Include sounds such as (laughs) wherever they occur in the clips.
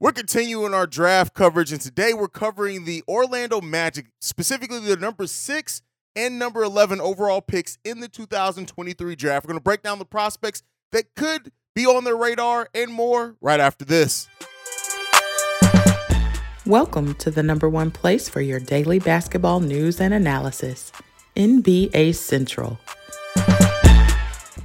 We're continuing our draft coverage, and today we're covering the Orlando Magic, specifically the number six and number 11 overall picks in the 2023 draft. We're going to break down the prospects that could be on their radar and more right after this. Welcome to the number one place for your daily basketball news and analysis, NBA Central.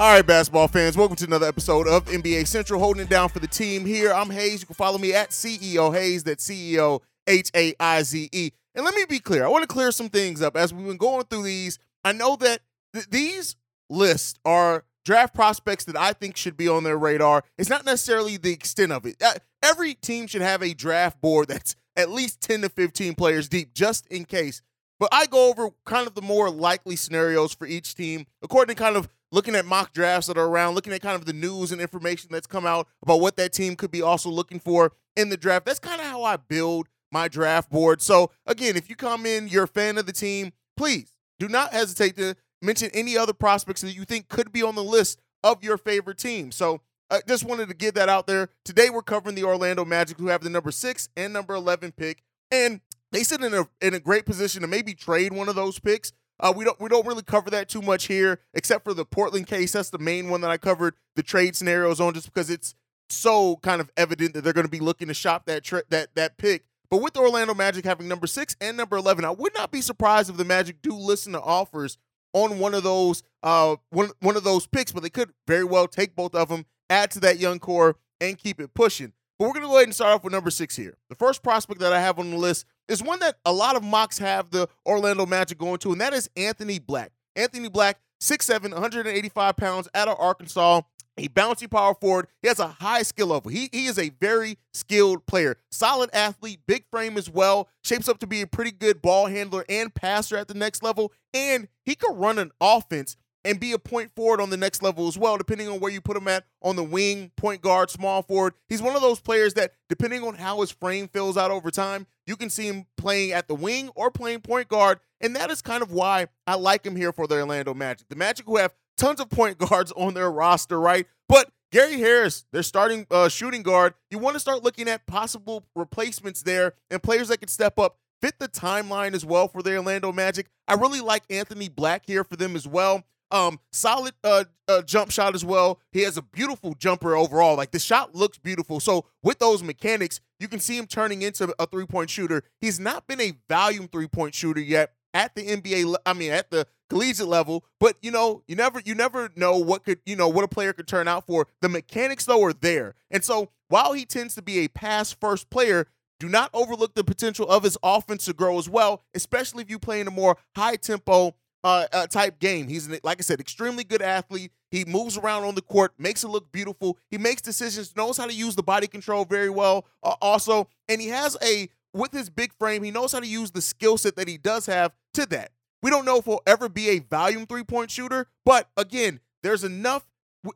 All right, basketball fans, welcome to another episode of NBA Central, holding it down for the team here. I'm Haize. You can follow me at CEO Haize. that's CEO H A I Z E. And let me be clear, I want to clear some things up as we've been going through these. I know that th- these lists are draft prospects that I think should be on their radar. It's not necessarily the extent of it. Uh, every team should have a draft board that's at least 10 to 15 players deep, just in case. But I go over kind of the more likely scenarios for each team according to kind of looking at mock drafts that are around, looking at kind of the news and information that's come out about what that team could be also looking for in the draft. That's kind of how I build my draft board. So, again, if you come in, you're a fan of the team, please do not hesitate to mention any other prospects that you think could be on the list of your favorite team. So, I just wanted to get that out there. Today, we're covering the Orlando Magic, who have the number six and number 11 pick. And they sit in a, in a great position to maybe trade one of those picks uh, we don't we don't really cover that too much here, except for the Portland case. That's the main one that I covered the trade scenarios on, just because it's so kind of evident that they're going to be looking to shop that tra- that that pick. But with the Orlando Magic having number six and number eleven, I would not be surprised if the Magic do listen to offers on one of those uh one one of those picks. But they could very well take both of them, add to that young core, and keep it pushing. But we're going to go ahead and start off with number six here. The first prospect that I have on the list is one that a lot of mocks have the Orlando Magic going to, and that is Anthony Black. Anthony Black, 6'7, 185 pounds out of Arkansas. A bouncy power forward. He has a high skill level. He, he is a very skilled player. Solid athlete, big frame as well. Shapes up to be a pretty good ball handler and passer at the next level. And he could run an offense and be a point forward on the next level as well, depending on where you put him at on the wing, point guard, small forward. He's one of those players that, depending on how his frame fills out over time, you can see him playing at the wing or playing point guard. And that is kind of why I like him here for the Orlando Magic. The Magic, who have tons of point (laughs) guards on their roster, right? But Gary Harris, their starting uh, shooting guard, you want to start looking at possible replacements there and players that can step up fit the timeline as well for the Orlando Magic. I really like Anthony Black here for them as well. Um, solid uh, uh, jump shot as well. He has a beautiful jumper overall. Like the shot looks beautiful. So with those mechanics, you can see him turning into a three point shooter. He's not been a volume three point shooter yet at the NBA. I mean, at the collegiate level. But you know, you never you never know what could you know what a player could turn out for. The mechanics though are there, and so while he tends to be a pass first player. Do not overlook the potential of his offense to grow as well, especially if you play in a more high tempo, uh, uh, type game. He's like I said, extremely good athlete. He moves around on the court, makes it look beautiful. He makes decisions, knows how to use the body control very well. Uh, also, and he has a with his big frame, he knows how to use the skill set that he does have to that. We don't know if he'll ever be a volume three point shooter, but again, there's enough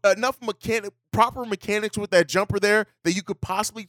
enough mechanic proper mechanics with that jumper there that you could possibly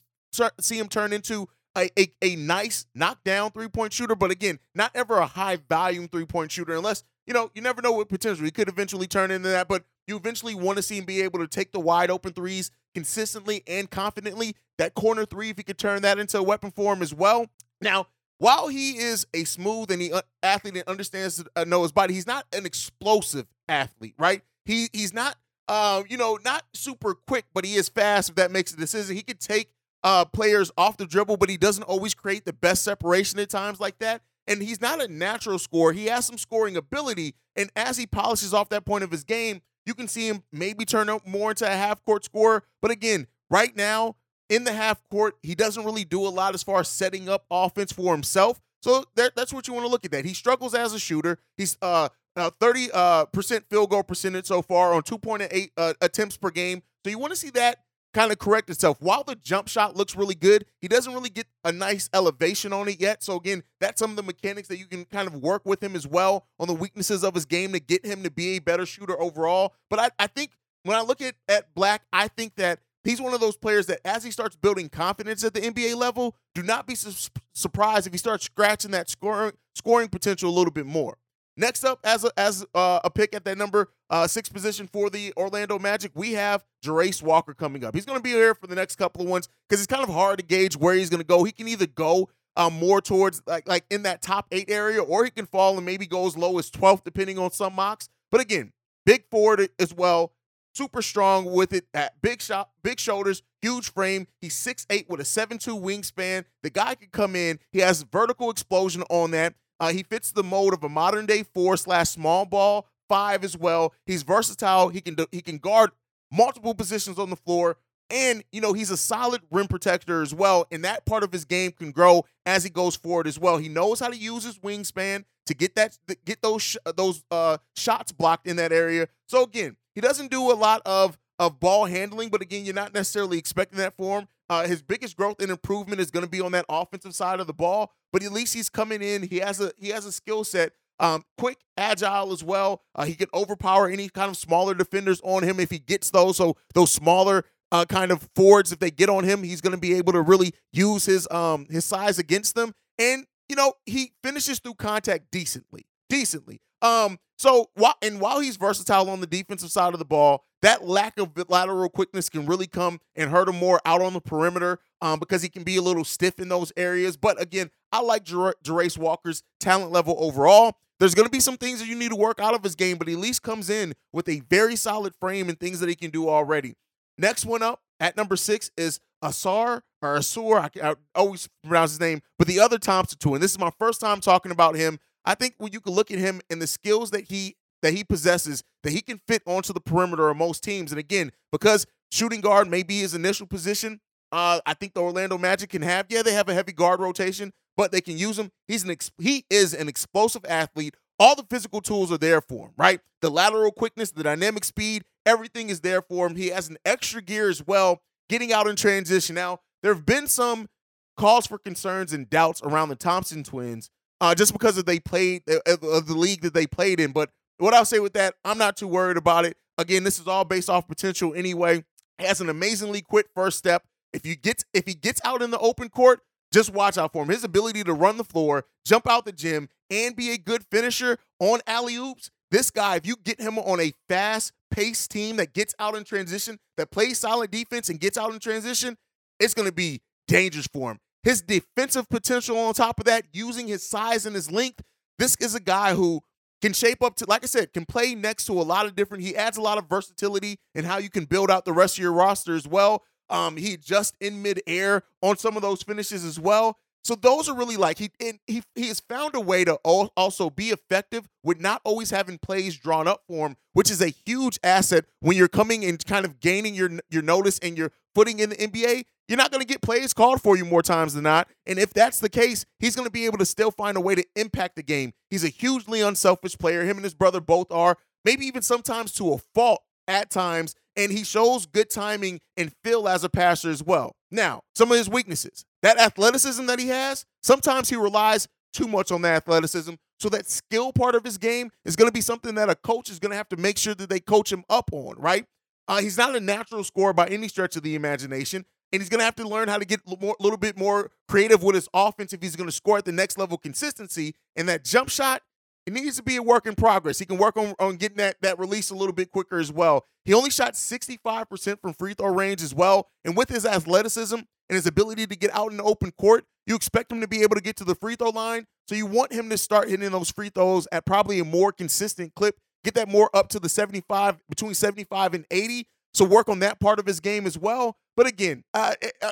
see him turn into a, a, a nice knockdown three point shooter, but again, not ever a high volume three point shooter unless, you know, you never know what potential. He could eventually turn into that, but you eventually want to see him be able to take the wide open threes consistently and confidently. That corner three, if he could turn that into a weapon for him as well. Now, while he is a smooth and he uh, athlete and understands uh, know his body, he's not an explosive athlete, right? He he's not uh, you know, not super quick, but he is fast if that makes a decision. He could take uh, players off the dribble, but he doesn't always create the best separation at times like that. And he's not a natural scorer. He has some scoring ability. And as he polishes off that point of his game, you can see him maybe turn up more into a half court scorer. But again, right now in the half court, he doesn't really do a lot as far as setting up offense for himself. So that, that's what you want to look at. That he struggles as a shooter. He's uh, uh 30 uh, percent field goal percentage so far on 2.8 uh, attempts per game. So you want to see that kind of correct itself. While the jump shot looks really good, he doesn't really get a nice elevation on it yet. So again, that's some of the mechanics that you can kind of work with him as well on the weaknesses of his game to get him to be a better shooter overall. But I, I think when I look at, at Black, I think that he's one of those players that as he starts building confidence at the NBA level, do not be su- surprised if he starts scratching that scoring scoring potential a little bit more. Next up, as a, as uh, a pick at that number uh, sixth position for the Orlando Magic, we have Jarace Walker coming up. He's going to be here for the next couple of ones because it's kind of hard to gauge where he's going to go. He can either go um, more towards like like in that top eight area, or he can fall and maybe go as low as 12th, depending on some mocks. But again, big forward as well, super strong with it at big shot, big shoulders, huge frame. He's six eight with a seven two wingspan. The guy can come in. He has vertical explosion on that. Uh, he fits the mode of a modern day four slash small ball five as well. He's versatile. He can do, he can guard multiple positions on the floor. And, you know, he's a solid rim protector as well. And that part of his game can grow as he goes forward as well. He knows how to use his wingspan to get that get those sh- those uh, shots blocked in that area. So again, he doesn't do a lot of of ball handling, but again, you're not necessarily expecting that for him. Uh, his biggest growth and improvement is going to be on that offensive side of the ball, but at least he's coming in. He has a he has a skill set um, quick, agile as well. Uh, he can overpower any kind of smaller defenders on him if he gets those. So those smaller uh, kind of forwards, if they get on him, he's going to be able to really use his um his size against them. And you know he finishes through contact decently, decently. Um, so while and while he's versatile on the defensive side of the ball, that lack of lateral quickness can really come and hurt him more out on the perimeter um, because he can be a little stiff in those areas. But again, I like Jarace Walker's talent level overall. There's going to be some things that you need to work out of his game, but he at least comes in with a very solid frame and things that he can do already. Next one up at number six is Asar or Asur. I, I always pronounce his name, but the other Thompson twin. This is my first time talking about him. I think when you can look at him and the skills that he that he possesses, that he can fit onto the perimeter of most teams. And again, because shooting guard may be his initial position, uh, I think the Orlando Magic can have. Yeah, they have a heavy guard rotation, but they can use him. He's an ex- he is an explosive athlete. All the physical tools are there for him, right? The lateral quickness, the dynamic speed, everything is there for him. He has an extra gear as well, getting out in transition. Now, there have been some calls for concerns and doubts around the Thompson twins, uh, just because of they played uh, of the league that they played in. But what I'll say with that, I'm not too worried about it. Again, this is all based off potential anyway. He has an amazingly quick first step. If you get if he gets out in the open court, just watch out for him. His ability to run the floor, jump out the gym, and be a good finisher on alley oops. This guy, if you get him on a fast paced team that gets out in transition, that plays solid defense and gets out in transition, it's going to be dangerous for him. His defensive potential on top of that, using his size and his length, this is a guy who can shape up to, like I said, can play next to a lot of different. He adds a lot of versatility in how you can build out the rest of your roster as well. Um, he just in midair on some of those finishes as well. So those are really like he he he has found a way to also be effective with not always having plays drawn up for him, which is a huge asset when you're coming and kind of gaining your your notice and your footing in the NBA. You're not going to get plays called for you more times than not. And if that's the case, he's going to be able to still find a way to impact the game. He's a hugely unselfish player. Him and his brother both are, maybe even sometimes to a fault at times and he shows good timing and feel as a passer as well. Now, some of his weaknesses that athleticism that he has, sometimes he relies too much on that athleticism. So that skill part of his game is going to be something that a coach is going to have to make sure that they coach him up on, right? Uh, he's not a natural scorer by any stretch of the imagination, and he's going to have to learn how to get a little bit more creative with his offense if he's going to score at the next level consistency. And that jump shot, it needs to be a work in progress. He can work on, on getting that, that release a little bit quicker as well. He only shot 65% from free throw range as well. And with his athleticism and his ability to get out in the open court, you expect him to be able to get to the free throw line. So you want him to start hitting those free throws at probably a more consistent clip, get that more up to the 75, between 75 and 80. So work on that part of his game as well. But again, uh, uh, uh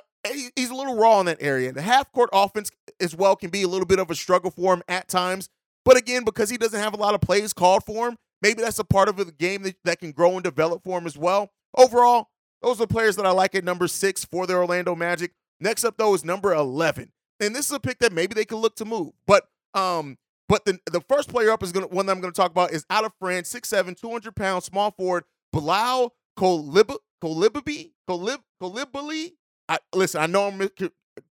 he's a little raw in that area. The half court offense as well can be a little bit of a struggle for him at times. But again, because he doesn't have a lot of plays called for him, maybe that's a part of the game that, that can grow and develop for him as well. Overall, those are players that I like at number six for the Orlando Magic. Next up, though, is number 11. And this is a pick that maybe they can look to move. But um, but the, the first player up is gonna one that I'm gonna talk about is out of France, 6'7, 200 pounds, small forward, Bilal Kolib Kolibabi Kolib. I, listen, I know I'm mis-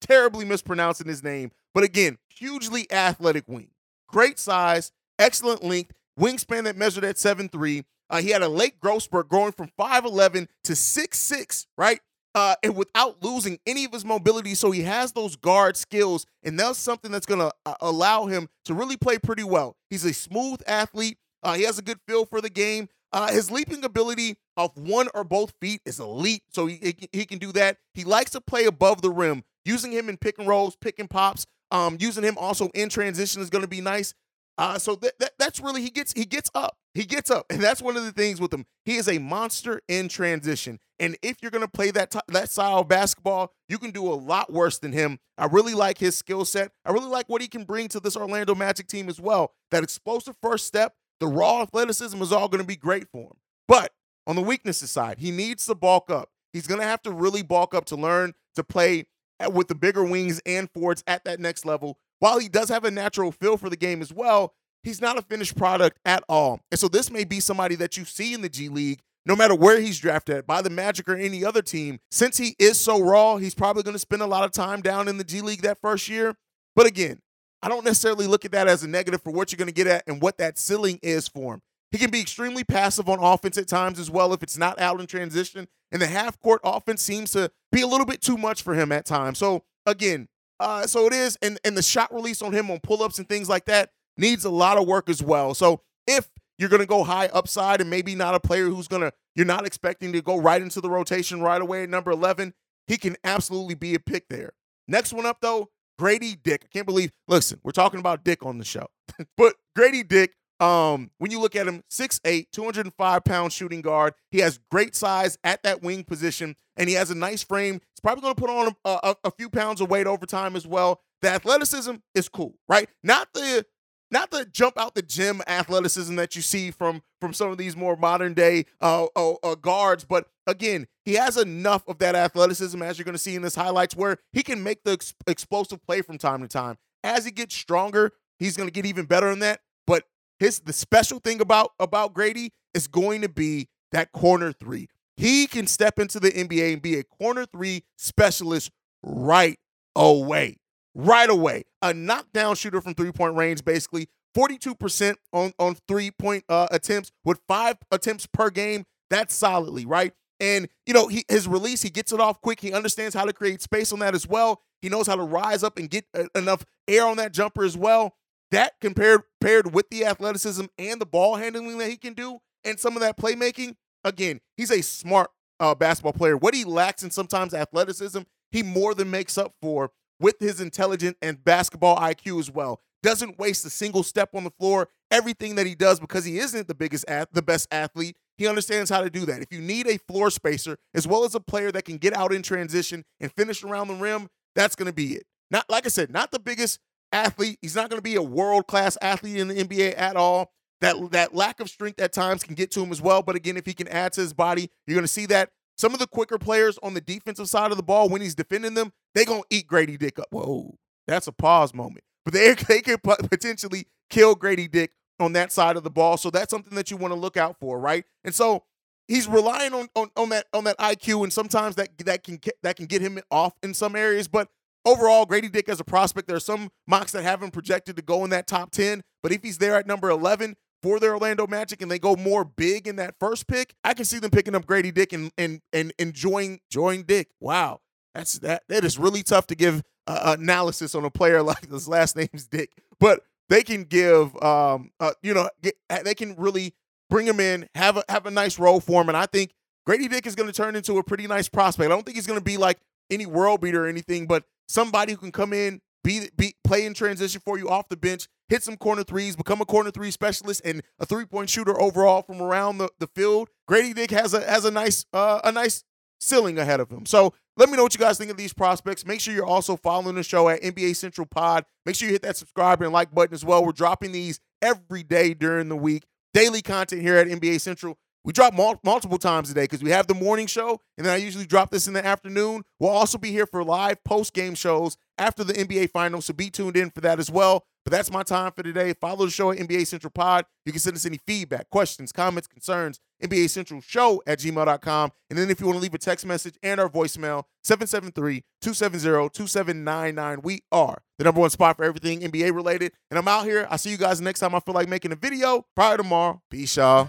terribly mispronouncing his name, but again, hugely athletic wing great size, excellent length, wingspan that measured at 7'3. Uh, he had a late growth spurt growing from 5'11 to 6'6, right? Uh, and without losing any of his mobility. So he has those guard skills, and that's something that's going to uh, allow him to really play pretty well. He's a smooth athlete. Uh, he has a good feel for the game. Uh, his leaping ability off one or both feet is elite, so he, he, he can do that. He likes to play above the rim. Using him in pick and rolls, pick and pops, um, using him also in transition is going to be nice. Uh, so that, that that's really he gets he gets up. He gets up, and that's one of the things with him. He is a monster in transition. And if you're gonna play that t- that style of basketball, you can do a lot worse than him. I really like his skill set. I really like what he can bring to this Orlando Magic team as well. That explosive first step, the raw athleticism is all gonna be great for him. But on the weaknesses side, he needs to bulk up. He's gonna have to really bulk up to learn to play with the bigger wings and forwards at that next level while he does have a natural feel for the game as well, he's not a finished product at all. And so this may be somebody that you see in the G League, no matter where he's drafted at, by the Magic or any other team. Since he is so raw, he's probably going to spend a lot of time down in the G League that first year. But again, I don't necessarily look at that as a negative for what you're going to get at and what that ceiling is for him. He can be extremely passive on offense at times as well if it's not out in transition. And the half court offense seems to be a little bit too much for him at times. So, again, uh, so it is, and and the shot release on him on pull ups and things like that needs a lot of work as well. So if you're going to go high upside and maybe not a player who's going to you're not expecting to go right into the rotation right away at number 11, he can absolutely be a pick there. Next one up though, Grady Dick. I can't believe. Listen, we're talking about Dick on the show, (laughs) but Grady Dick um, when you look at him, 6'8, 205 pound shooting guard. He has great size at that wing position, and he has a nice frame. He's probably going to put on a, a, a, few pounds of weight over time as well. The athleticism is cool, right? Not the not the jump out the gym athleticism that you see from from some of these more modern day uh, uh, uh, guards, but again, he has enough of that athleticism as you're going to see in this highlights where he can make the ex- explosive play from time to time. As he gets stronger, he's going to get even better in that. But his the special thing about about Grady is going to be that corner three. He can step into the NBA and be a corner three specialist right away. Right away. A knockdown shooter from three point range, basically. 42% on, on three point uh, attempts with five attempts per game. That's solidly, right? And, you know, he, his release, he gets it off quick. He understands how to create space on that as well. He knows how to rise up and get uh, enough air on that jumper as well that compared paired with the athleticism and the ball handling that he can do and some of that playmaking, again, he's a smart uh, basketball player. What he lacks in sometimes athleticism, he more than makes up for with his intelligent and basketball IQ as well. Doesn't waste a single step on the floor. Everything that he does because he isn't the biggest the best athlete, he understands how to do that. If you need a floor spacer as well as a player that can get out in transition and finish around the rim, that's going to be it. Not like I said, not the biggest athlete. He's not going to be a world class athlete in the NBA at all. That that lack of strength at times can get to him as well. But again, if he can add to his body, you're going to see that some of the quicker players on the defensive side of the ball, when he's defending them, they're going to eat Grady Dick up. Whoa, that's a pause moment. But they (laughs) they could potentially kill Grady Dick on that side of the ball. So that's something that you want to look out for, right? And so he's relying on, on on that on that IQ, and sometimes that that can that can get him off in some areas. But Overall, Grady Dick as a prospect, there are some mocks that have him projected to go in that top 10. But if he's there at number 11 for the Orlando Magic and they go more big in that first pick, I can see them picking up Grady Dick and and, and enjoying enjoying Dick. Wow. That's that that is really tough to give uh, analysis on a player (laughs) like this last name's Dick. But they can give um uh, you know get, they can really bring him in, have a have a nice role for him and I think Grady Dick is going to turn into a pretty nice prospect. I don't think he's going to be like any world beater or anything, but somebody who can come in, be, be play in transition for you off the bench, hit some corner threes, become a corner three specialist and a three point shooter overall from around the, the field. Grady Dick has a has a nice uh, a nice ceiling ahead of him. So let me know what you guys think of these prospects. Make sure you're also following the show at NBA Central Pod. Make sure you hit that subscribe and like button as well. We're dropping these every day during the week. Daily content here at NBA Central. We drop mul- multiple times a day because we have the morning show, and then I usually drop this in the afternoon. We'll also be here for live post game shows after the NBA Finals, so be tuned in for that as well. But that's my time for today. Follow the show at NBA Central Pod. You can send us any feedback, questions, comments, concerns, NBA Central Show at gmail.com. And then if you want to leave a text message and our voicemail, 773 270 2799. We are the number one spot for everything NBA related. And I'm out here. I'll see you guys next time I feel like making a video. Prior tomorrow. Peace, y'all.